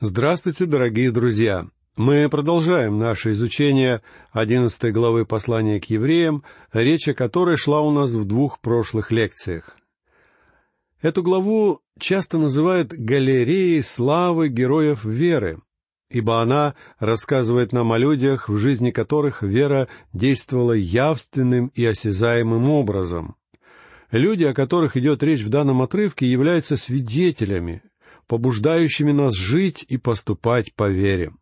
Здравствуйте, дорогие друзья! Мы продолжаем наше изучение одиннадцатой главы послания к евреям, речь о которой шла у нас в двух прошлых лекциях. Эту главу часто называют «галереей славы героев веры», ибо она рассказывает нам о людях, в жизни которых вера действовала явственным и осязаемым образом. Люди, о которых идет речь в данном отрывке, являются свидетелями, побуждающими нас жить и поступать по вере.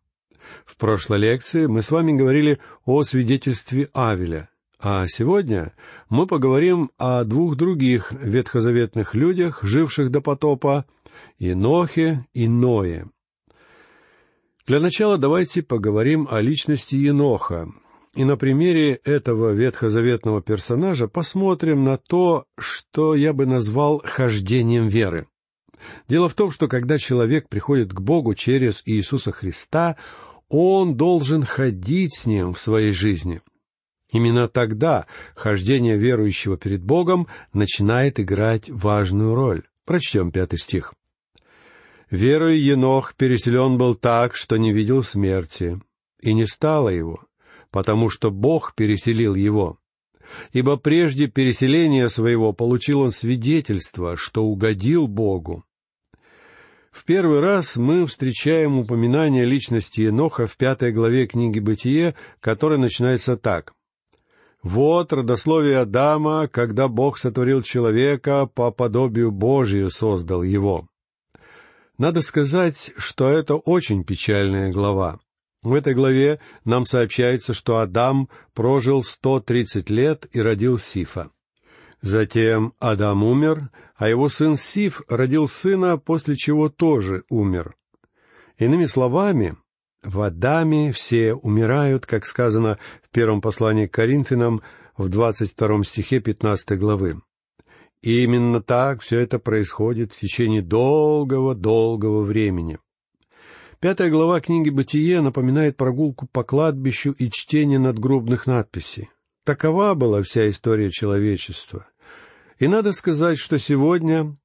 В прошлой лекции мы с вами говорили о свидетельстве Авеля, а сегодня мы поговорим о двух других ветхозаветных людях, живших до потопа, Инохе и Ное. Для начала давайте поговорим о личности Еноха, и на примере этого ветхозаветного персонажа посмотрим на то, что я бы назвал хождением веры. Дело в том, что когда человек приходит к Богу через Иисуса Христа, он должен ходить с Ним в своей жизни. Именно тогда хождение верующего перед Богом начинает играть важную роль. Прочтем пятый стих. «Верой Енох переселен был так, что не видел смерти, и не стало его, потому что Бог переселил его. Ибо прежде переселения своего получил он свидетельство, что угодил Богу. В первый раз мы встречаем упоминание личности Еноха в пятой главе книги «Бытие», которая начинается так. «Вот родословие Адама, когда Бог сотворил человека, по подобию Божию создал его». Надо сказать, что это очень печальная глава. В этой главе нам сообщается, что Адам прожил сто тридцать лет и родил Сифа. Затем Адам умер, а его сын Сиф родил сына, после чего тоже умер. Иными словами, в Адаме все умирают, как сказано в первом послании к Коринфянам в двадцать втором стихе пятнадцатой главы. И именно так все это происходит в течение долгого-долгого времени. Пятая глава книги «Бытие» напоминает прогулку по кладбищу и чтение надгробных надписей. Такова была вся история человечества. И надо сказать, что сегодня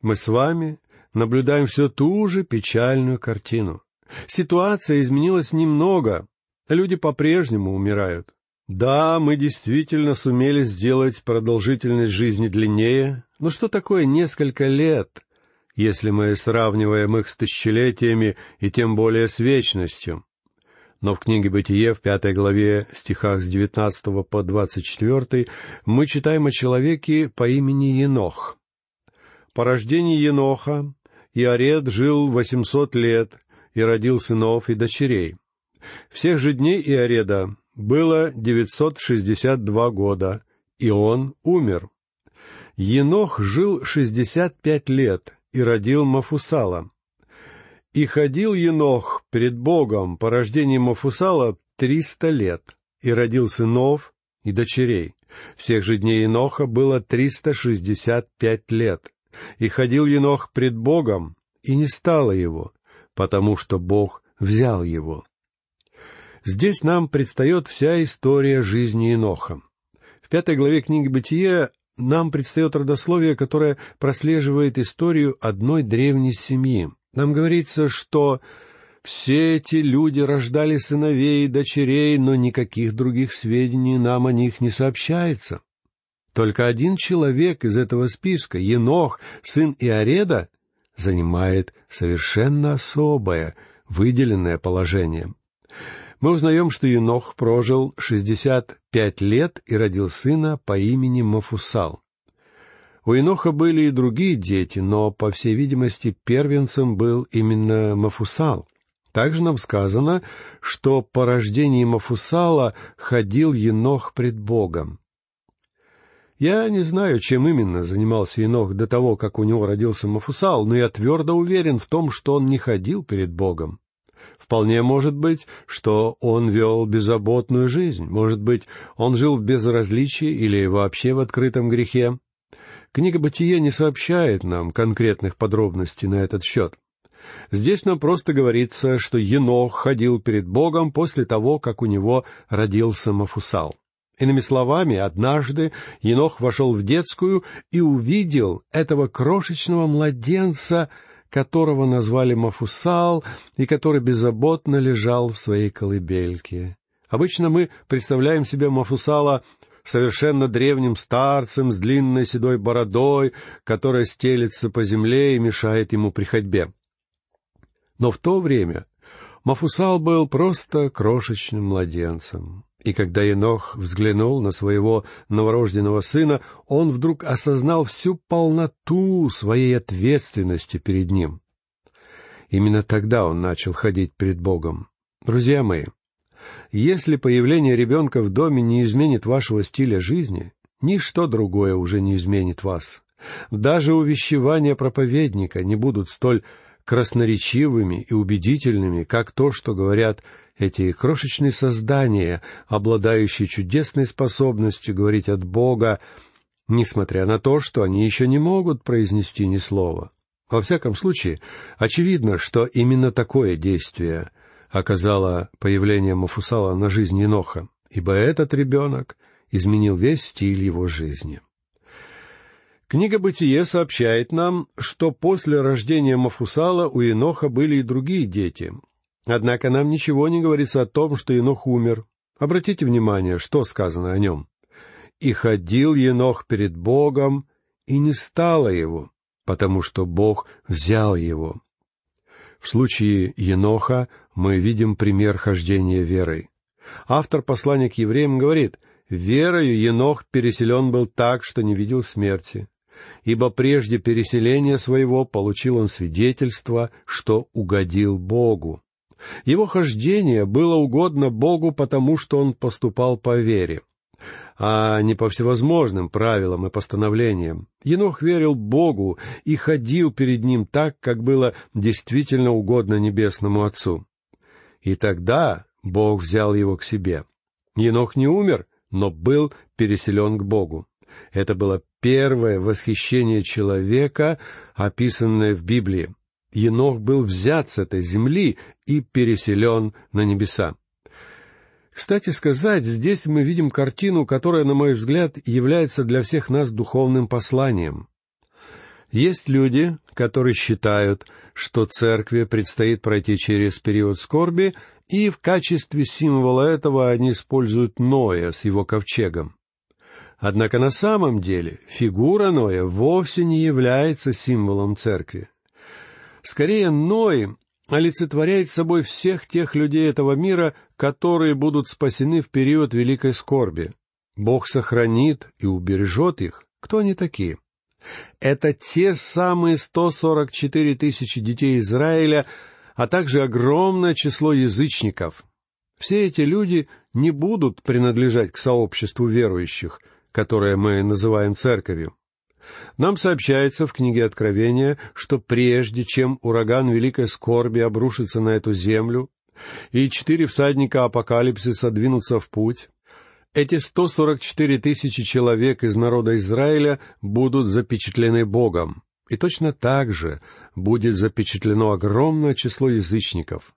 мы с вами наблюдаем все ту же печальную картину. Ситуация изменилась немного, люди по-прежнему умирают. Да, мы действительно сумели сделать продолжительность жизни длиннее, но что такое несколько лет, если мы сравниваем их с тысячелетиями и тем более с вечностью? Но в книге «Бытие» в пятой главе стихах с девятнадцатого по двадцать четвертый мы читаем о человеке по имени Енох. По рождении Еноха Иоред жил восемьсот лет и родил сынов и дочерей. Всех же дней Иореда было девятьсот шестьдесят два года, и он умер. Енох жил шестьдесят пять лет и родил Мафусала. И ходил Енох пред Богом по рождению Мафусала триста лет, и родил сынов и дочерей. Всех же дней Еноха было триста шестьдесят пять лет. И ходил Енох пред Богом, и не стало его, потому что Бог взял его. Здесь нам предстает вся история жизни Еноха. В пятой главе книги «Бытие» нам предстает родословие, которое прослеживает историю одной древней семьи. Нам говорится, что все эти люди рождали сыновей и дочерей, но никаких других сведений нам о них не сообщается. Только один человек из этого списка, Енох, сын Иореда, занимает совершенно особое, выделенное положение. Мы узнаем, что Енох прожил шестьдесят пять лет и родил сына по имени Мафусал. У Иноха были и другие дети, но, по всей видимости, первенцем был именно Мафусал. Также нам сказано, что по рождении Мафусала ходил Енох пред Богом. Я не знаю, чем именно занимался Енох до того, как у него родился Мафусал, но я твердо уверен в том, что он не ходил перед Богом. Вполне может быть, что он вел беззаботную жизнь, может быть, он жил в безразличии или вообще в открытом грехе. Книга «Бытие» не сообщает нам конкретных подробностей на этот счет. Здесь нам просто говорится, что Енох ходил перед Богом после того, как у него родился Мафусал. Иными словами, однажды Енох вошел в детскую и увидел этого крошечного младенца, которого назвали Мафусал и который беззаботно лежал в своей колыбельке. Обычно мы представляем себе Мафусала совершенно древним старцем с длинной седой бородой, которая стелется по земле и мешает ему при ходьбе. Но в то время Мафусал был просто крошечным младенцем. И когда Енох взглянул на своего новорожденного сына, он вдруг осознал всю полноту своей ответственности перед ним. Именно тогда он начал ходить перед Богом. Друзья мои, если появление ребенка в доме не изменит вашего стиля жизни, ничто другое уже не изменит вас. Даже увещевания проповедника не будут столь красноречивыми и убедительными, как то, что говорят эти крошечные создания, обладающие чудесной способностью говорить от Бога, несмотря на то, что они еще не могут произнести ни слова. Во всяком случае, очевидно, что именно такое действие оказало появление Мафусала на жизнь Еноха, ибо этот ребенок изменил весь стиль его жизни. Книга «Бытие» сообщает нам, что после рождения Мафусала у Еноха были и другие дети. Однако нам ничего не говорится о том, что Енох умер. Обратите внимание, что сказано о нем. «И ходил Енох перед Богом, и не стало его, потому что Бог взял его». В случае Еноха мы видим пример хождения верой. Автор послания к евреям говорит, «Верою Енох переселен был так, что не видел смерти, ибо прежде переселения своего получил он свидетельство, что угодил Богу». Его хождение было угодно Богу, потому что он поступал по вере а не по всевозможным правилам и постановлениям. Енох верил Богу и ходил перед Ним так, как было действительно угодно Небесному Отцу. И тогда Бог взял его к себе. Енох не умер, но был переселен к Богу. Это было первое восхищение человека, описанное в Библии. Енох был взят с этой земли и переселен на небеса. Кстати сказать, здесь мы видим картину, которая, на мой взгляд, является для всех нас духовным посланием. Есть люди, которые считают, что церкви предстоит пройти через период скорби, и в качестве символа этого они используют Ноя с его ковчегом. Однако на самом деле фигура Ноя вовсе не является символом церкви. Скорее, Ной олицетворяет собой всех тех людей этого мира, которые будут спасены в период великой скорби. Бог сохранит и убережет их. Кто они такие? Это те самые 144 тысячи детей Израиля, а также огромное число язычников. Все эти люди не будут принадлежать к сообществу верующих, которое мы называем церковью. Нам сообщается в книге Откровения, что прежде чем ураган великой скорби обрушится на эту землю, и четыре всадника апокалипсиса двинутся в путь, эти 144 тысячи человек из народа Израиля будут запечатлены Богом. И точно так же будет запечатлено огромное число язычников.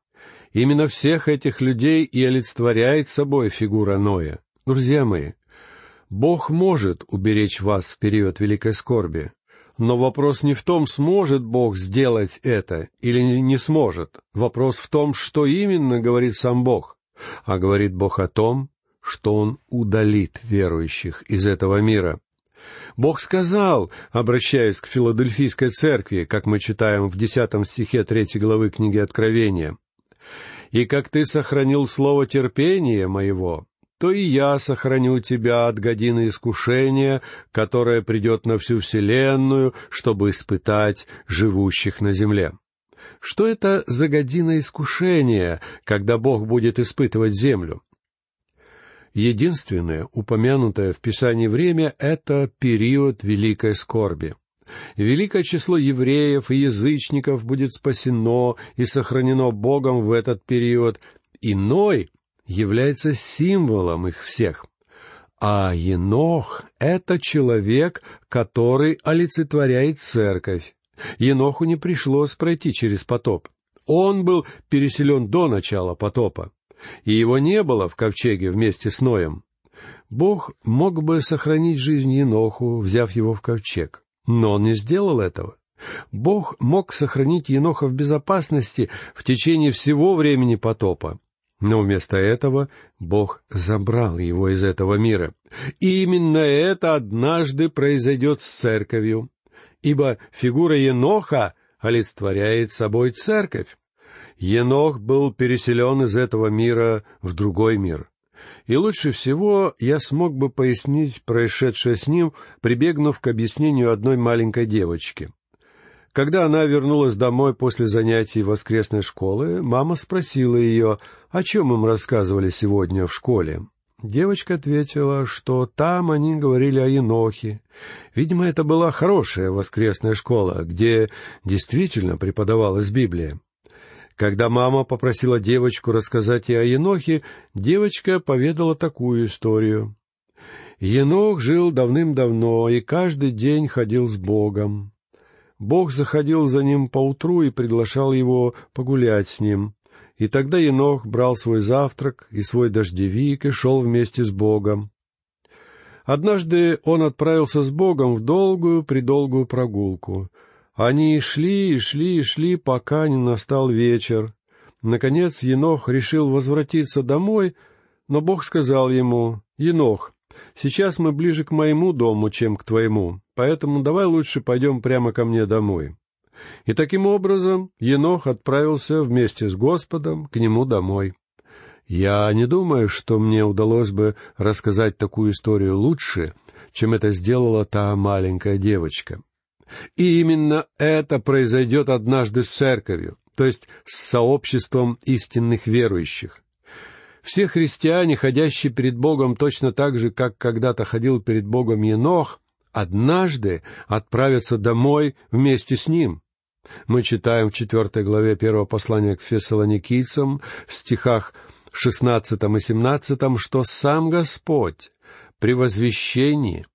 Именно всех этих людей и олицетворяет собой фигура Ноя. Друзья мои, Бог может уберечь вас в период великой скорби. Но вопрос не в том, сможет Бог сделать это или не сможет. Вопрос в том, что именно говорит сам Бог. А говорит Бог о том, что Он удалит верующих из этого мира. Бог сказал, обращаясь к Филадельфийской церкви, как мы читаем в десятом стихе третьей главы книги Откровения, «И как ты сохранил слово терпения моего, то и я сохраню тебя от годины искушения, которое придет на всю вселенную, чтобы испытать живущих на земле. Что это за година искушения, когда Бог будет испытывать землю? Единственное, упомянутое в Писании время, это период великой скорби. Великое число евреев и язычников будет спасено и сохранено Богом в этот период. Иной является символом их всех. А Енох — это человек, который олицетворяет церковь. Еноху не пришлось пройти через потоп. Он был переселен до начала потопа, и его не было в ковчеге вместе с Ноем. Бог мог бы сохранить жизнь Еноху, взяв его в ковчег, но он не сделал этого. Бог мог сохранить Еноха в безопасности в течение всего времени потопа. Но вместо этого Бог забрал его из этого мира. И именно это однажды произойдет с церковью, ибо фигура Еноха олицетворяет собой церковь. Енох был переселен из этого мира в другой мир. И лучше всего я смог бы пояснить происшедшее с ним, прибегнув к объяснению одной маленькой девочки. Когда она вернулась домой после занятий воскресной школы, мама спросила ее, о чем им рассказывали сегодня в школе. Девочка ответила, что там они говорили о Енохе. Видимо, это была хорошая воскресная школа, где действительно преподавалась Библия. Когда мама попросила девочку рассказать ей о Енохе, девочка поведала такую историю. Енох жил давным-давно и каждый день ходил с Богом. Бог заходил за ним поутру и приглашал его погулять с ним. И тогда Енох брал свой завтрак и свой дождевик и шел вместе с Богом. Однажды он отправился с Богом в долгую-предолгую прогулку. Они шли и шли и шли, пока не настал вечер. Наконец Енох решил возвратиться домой, но Бог сказал ему, «Енох, сейчас мы ближе к моему дому, чем к твоему поэтому давай лучше пойдем прямо ко мне домой». И таким образом Енох отправился вместе с Господом к нему домой. Я не думаю, что мне удалось бы рассказать такую историю лучше, чем это сделала та маленькая девочка. И именно это произойдет однажды с церковью, то есть с сообществом истинных верующих. Все христиане, ходящие перед Богом точно так же, как когда-то ходил перед Богом Енох, однажды отправятся домой вместе с ним. Мы читаем в четвертой главе первого послания к фессалоникийцам в стихах шестнадцатом и семнадцатом, что сам Господь при возвещении,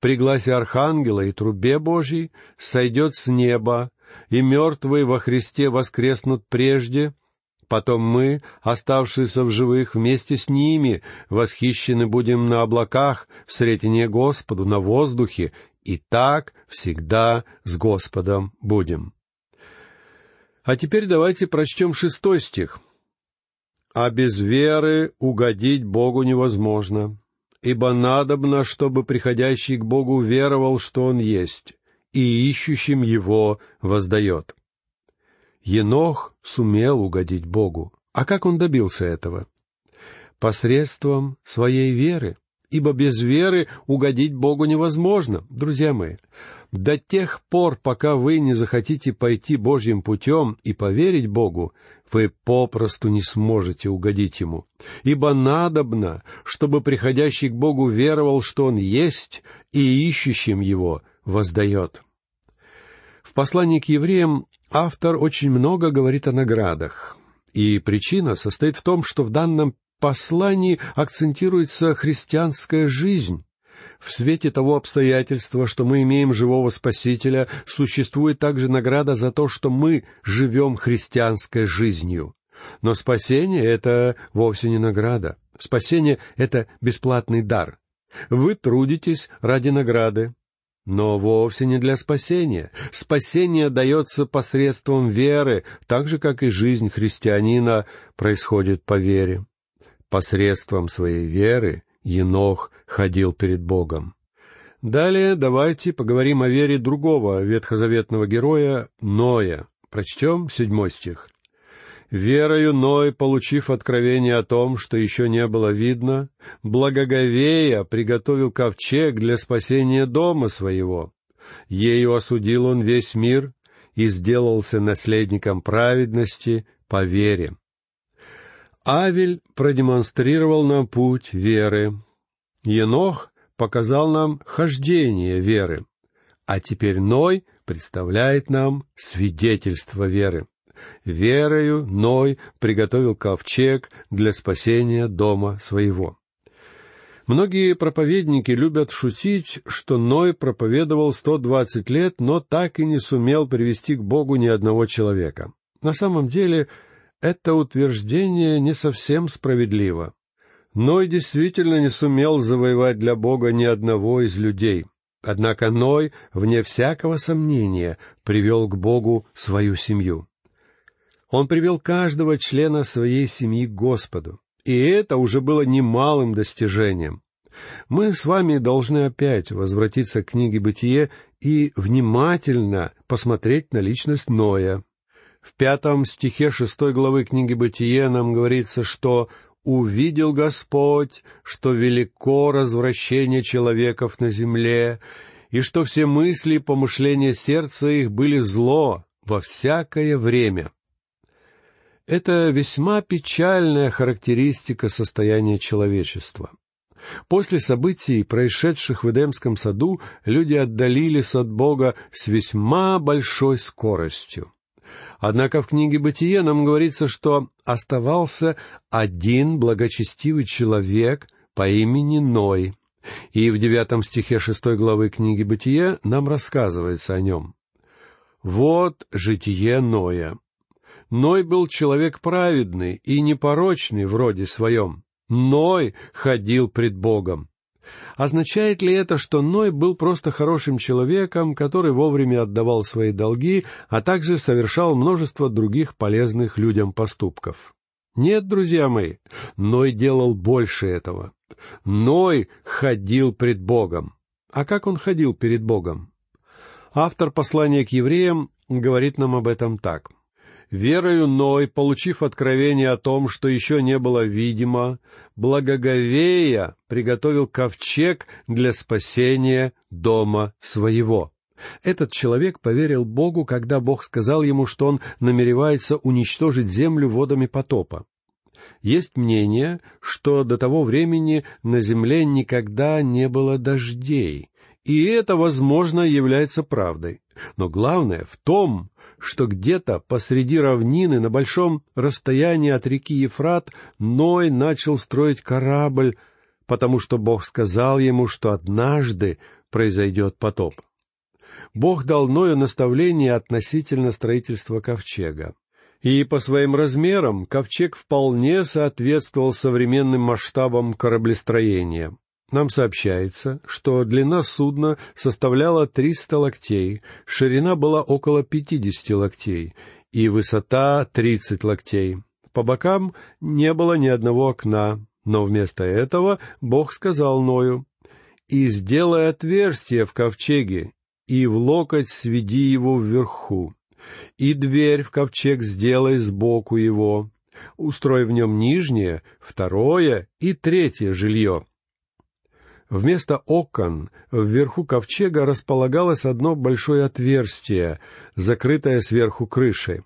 при гласе Архангела и трубе Божьей сойдет с неба, и мертвые во Христе воскреснут прежде, Потом мы, оставшиеся в живых, вместе с ними, восхищены будем на облаках, в сретение Господу, на воздухе, и так всегда с Господом будем. А теперь давайте прочтем шестой стих. «А без веры угодить Богу невозможно, ибо надобно, чтобы приходящий к Богу веровал, что Он есть, и ищущим Его воздает». Енох сумел угодить Богу. А как он добился этого? Посредством своей веры, ибо без веры угодить Богу невозможно, друзья мои. До тех пор, пока вы не захотите пойти Божьим путем и поверить Богу, вы попросту не сможете угодить Ему. Ибо надобно, чтобы приходящий к Богу веровал, что Он есть, и ищущим Его воздает. В послании к евреям автор очень много говорит о наградах. И причина состоит в том, что в данном послании акцентируется христианская жизнь. В свете того обстоятельства, что мы имеем живого Спасителя, существует также награда за то, что мы живем христианской жизнью. Но спасение — это вовсе не награда. Спасение — это бесплатный дар. Вы трудитесь ради награды, но вовсе не для спасения. Спасение дается посредством веры, так же, как и жизнь христианина происходит по вере. Посредством своей веры Енох ходил перед Богом. Далее давайте поговорим о вере другого ветхозаветного героя Ноя. Прочтем седьмой стих. Верою Ной, получив откровение о том, что еще не было видно, благоговея приготовил ковчег для спасения дома своего. Ею осудил он весь мир и сделался наследником праведности по вере. Авель продемонстрировал нам путь веры. Енох показал нам хождение веры. А теперь Ной представляет нам свидетельство веры. Верою Ной приготовил ковчег для спасения дома своего. Многие проповедники любят шутить, что Ной проповедовал 120 лет, но так и не сумел привести к Богу ни одного человека. На самом деле, это утверждение не совсем справедливо. Ной действительно не сумел завоевать для Бога ни одного из людей. Однако Ной, вне всякого сомнения, привел к Богу свою семью. Он привел каждого члена своей семьи к Господу. И это уже было немалым достижением. Мы с вами должны опять возвратиться к книге «Бытие» и внимательно посмотреть на личность Ноя. В пятом стихе шестой главы книги «Бытие» нам говорится, что «увидел Господь, что велико развращение человеков на земле, и что все мысли и помышления сердца их были зло во всякое время». Это весьма печальная характеристика состояния человечества. После событий, происшедших в Эдемском саду, люди отдалились от Бога с весьма большой скоростью. Однако в книге «Бытие» нам говорится, что оставался один благочестивый человек по имени Ной. И в девятом стихе шестой главы книги «Бытие» нам рассказывается о нем. «Вот житие Ноя. Ной был человек праведный и непорочный в роде своем. Ной ходил пред Богом. Означает ли это, что Ной был просто хорошим человеком, который вовремя отдавал свои долги, а также совершал множество других полезных людям поступков? Нет, друзья мои, Ной делал больше этого. Ной ходил пред Богом. А как он ходил перед Богом? Автор послания к евреям говорит нам об этом так. Верою Ной, получив откровение о том, что еще не было видимо, благоговея приготовил ковчег для спасения дома своего. Этот человек поверил Богу, когда Бог сказал ему, что он намеревается уничтожить землю водами потопа. Есть мнение, что до того времени на земле никогда не было дождей, и это, возможно, является правдой. Но главное в том, что где-то посреди равнины на большом расстоянии от реки Ефрат Ной начал строить корабль, потому что Бог сказал ему, что однажды произойдет потоп. Бог дал Ною наставление относительно строительства ковчега. И по своим размерам ковчег вполне соответствовал современным масштабам кораблестроения. Нам сообщается, что длина судна составляла 300 локтей, ширина была около 50 локтей и высота 30 локтей. По бокам не было ни одного окна, но вместо этого Бог сказал Ною, «И сделай отверстие в ковчеге, и в локоть сведи его вверху, и дверь в ковчег сделай сбоку его, устрой в нем нижнее, второе и третье жилье». Вместо окон вверху ковчега располагалось одно большое отверстие, закрытое сверху крышей.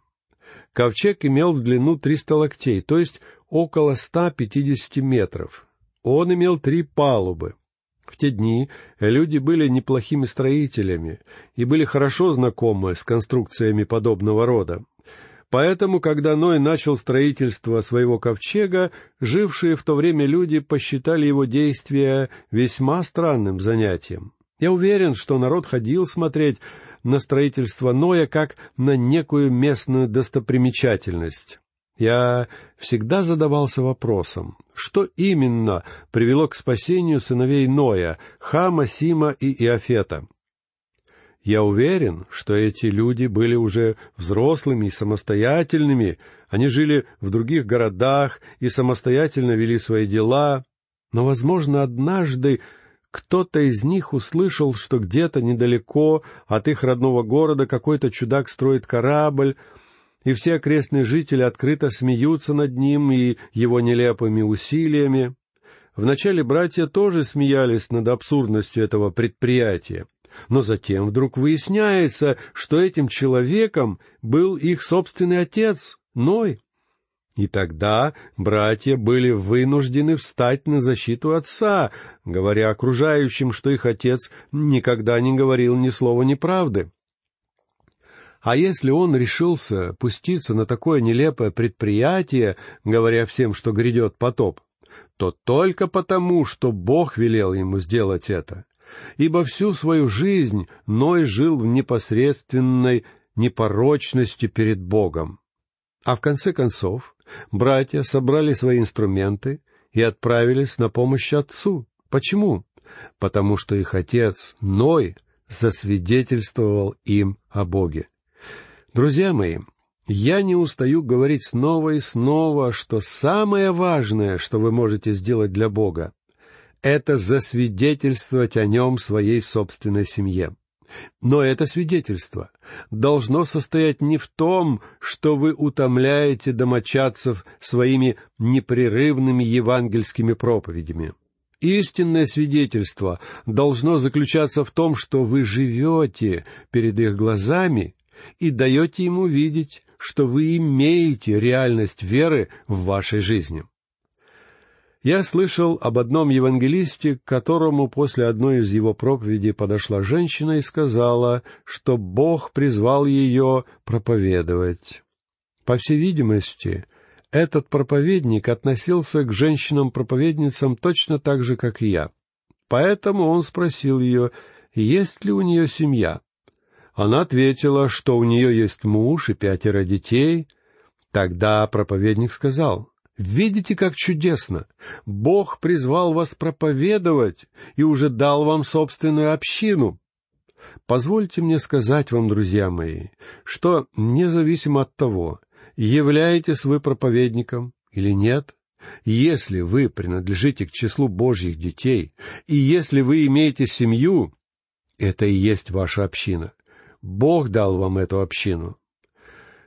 Ковчег имел в длину триста локтей, то есть около ста пятидесяти метров. Он имел три палубы. В те дни люди были неплохими строителями и были хорошо знакомы с конструкциями подобного рода. Поэтому, когда Ной начал строительство своего ковчега, жившие в то время люди посчитали его действия весьма странным занятием. Я уверен, что народ ходил смотреть на строительство Ноя как на некую местную достопримечательность. Я всегда задавался вопросом, что именно привело к спасению сыновей Ноя, Хама, Сима и Иофета. Я уверен, что эти люди были уже взрослыми и самостоятельными, они жили в других городах и самостоятельно вели свои дела, но, возможно, однажды кто-то из них услышал, что где-то недалеко от их родного города какой-то чудак строит корабль, и все окрестные жители открыто смеются над ним и его нелепыми усилиями. Вначале братья тоже смеялись над абсурдностью этого предприятия — но затем вдруг выясняется, что этим человеком был их собственный отец, Ной. И тогда братья были вынуждены встать на защиту отца, говоря окружающим, что их отец никогда не говорил ни слова неправды. А если он решился пуститься на такое нелепое предприятие, говоря всем, что грядет потоп, то только потому, что Бог велел ему сделать это ибо всю свою жизнь Ной жил в непосредственной непорочности перед Богом. А в конце концов братья собрали свои инструменты и отправились на помощь отцу. Почему? потому что их отец Ной засвидетельствовал им о Боге. Друзья мои, я не устаю говорить снова и снова, что самое важное, что вы можете сделать для Бога, это засвидетельствовать о нем своей собственной семье. Но это свидетельство должно состоять не в том, что вы утомляете домочадцев своими непрерывными евангельскими проповедями. Истинное свидетельство должно заключаться в том, что вы живете перед их глазами и даете ему видеть, что вы имеете реальность веры в вашей жизни. Я слышал об одном евангелисте, к которому после одной из его проповедей подошла женщина и сказала, что Бог призвал ее проповедовать. По всей видимости, этот проповедник относился к женщинам-проповедницам точно так же, как и я. Поэтому он спросил ее, есть ли у нее семья. Она ответила, что у нее есть муж и пятеро детей. Тогда проповедник сказал, «Видите, как чудесно! Бог призвал вас проповедовать и уже дал вам собственную общину. Позвольте мне сказать вам, друзья мои, что независимо от того, являетесь вы проповедником или нет, если вы принадлежите к числу Божьих детей, и если вы имеете семью, это и есть ваша община. Бог дал вам эту общину.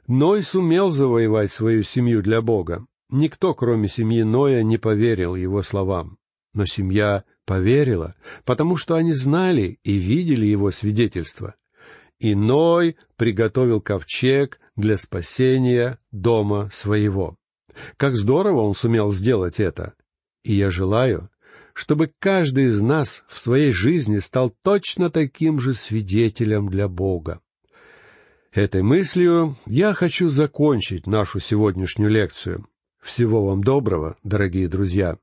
Ной сумел завоевать свою семью для Бога. Никто, кроме семьи Ноя, не поверил его словам. Но семья поверила, потому что они знали и видели его свидетельство. И Ной приготовил ковчег для спасения дома своего. Как здорово он сумел сделать это! И я желаю, чтобы каждый из нас в своей жизни стал точно таким же свидетелем для Бога. Этой мыслью я хочу закончить нашу сегодняшнюю лекцию. Всего вам доброго, дорогие друзья.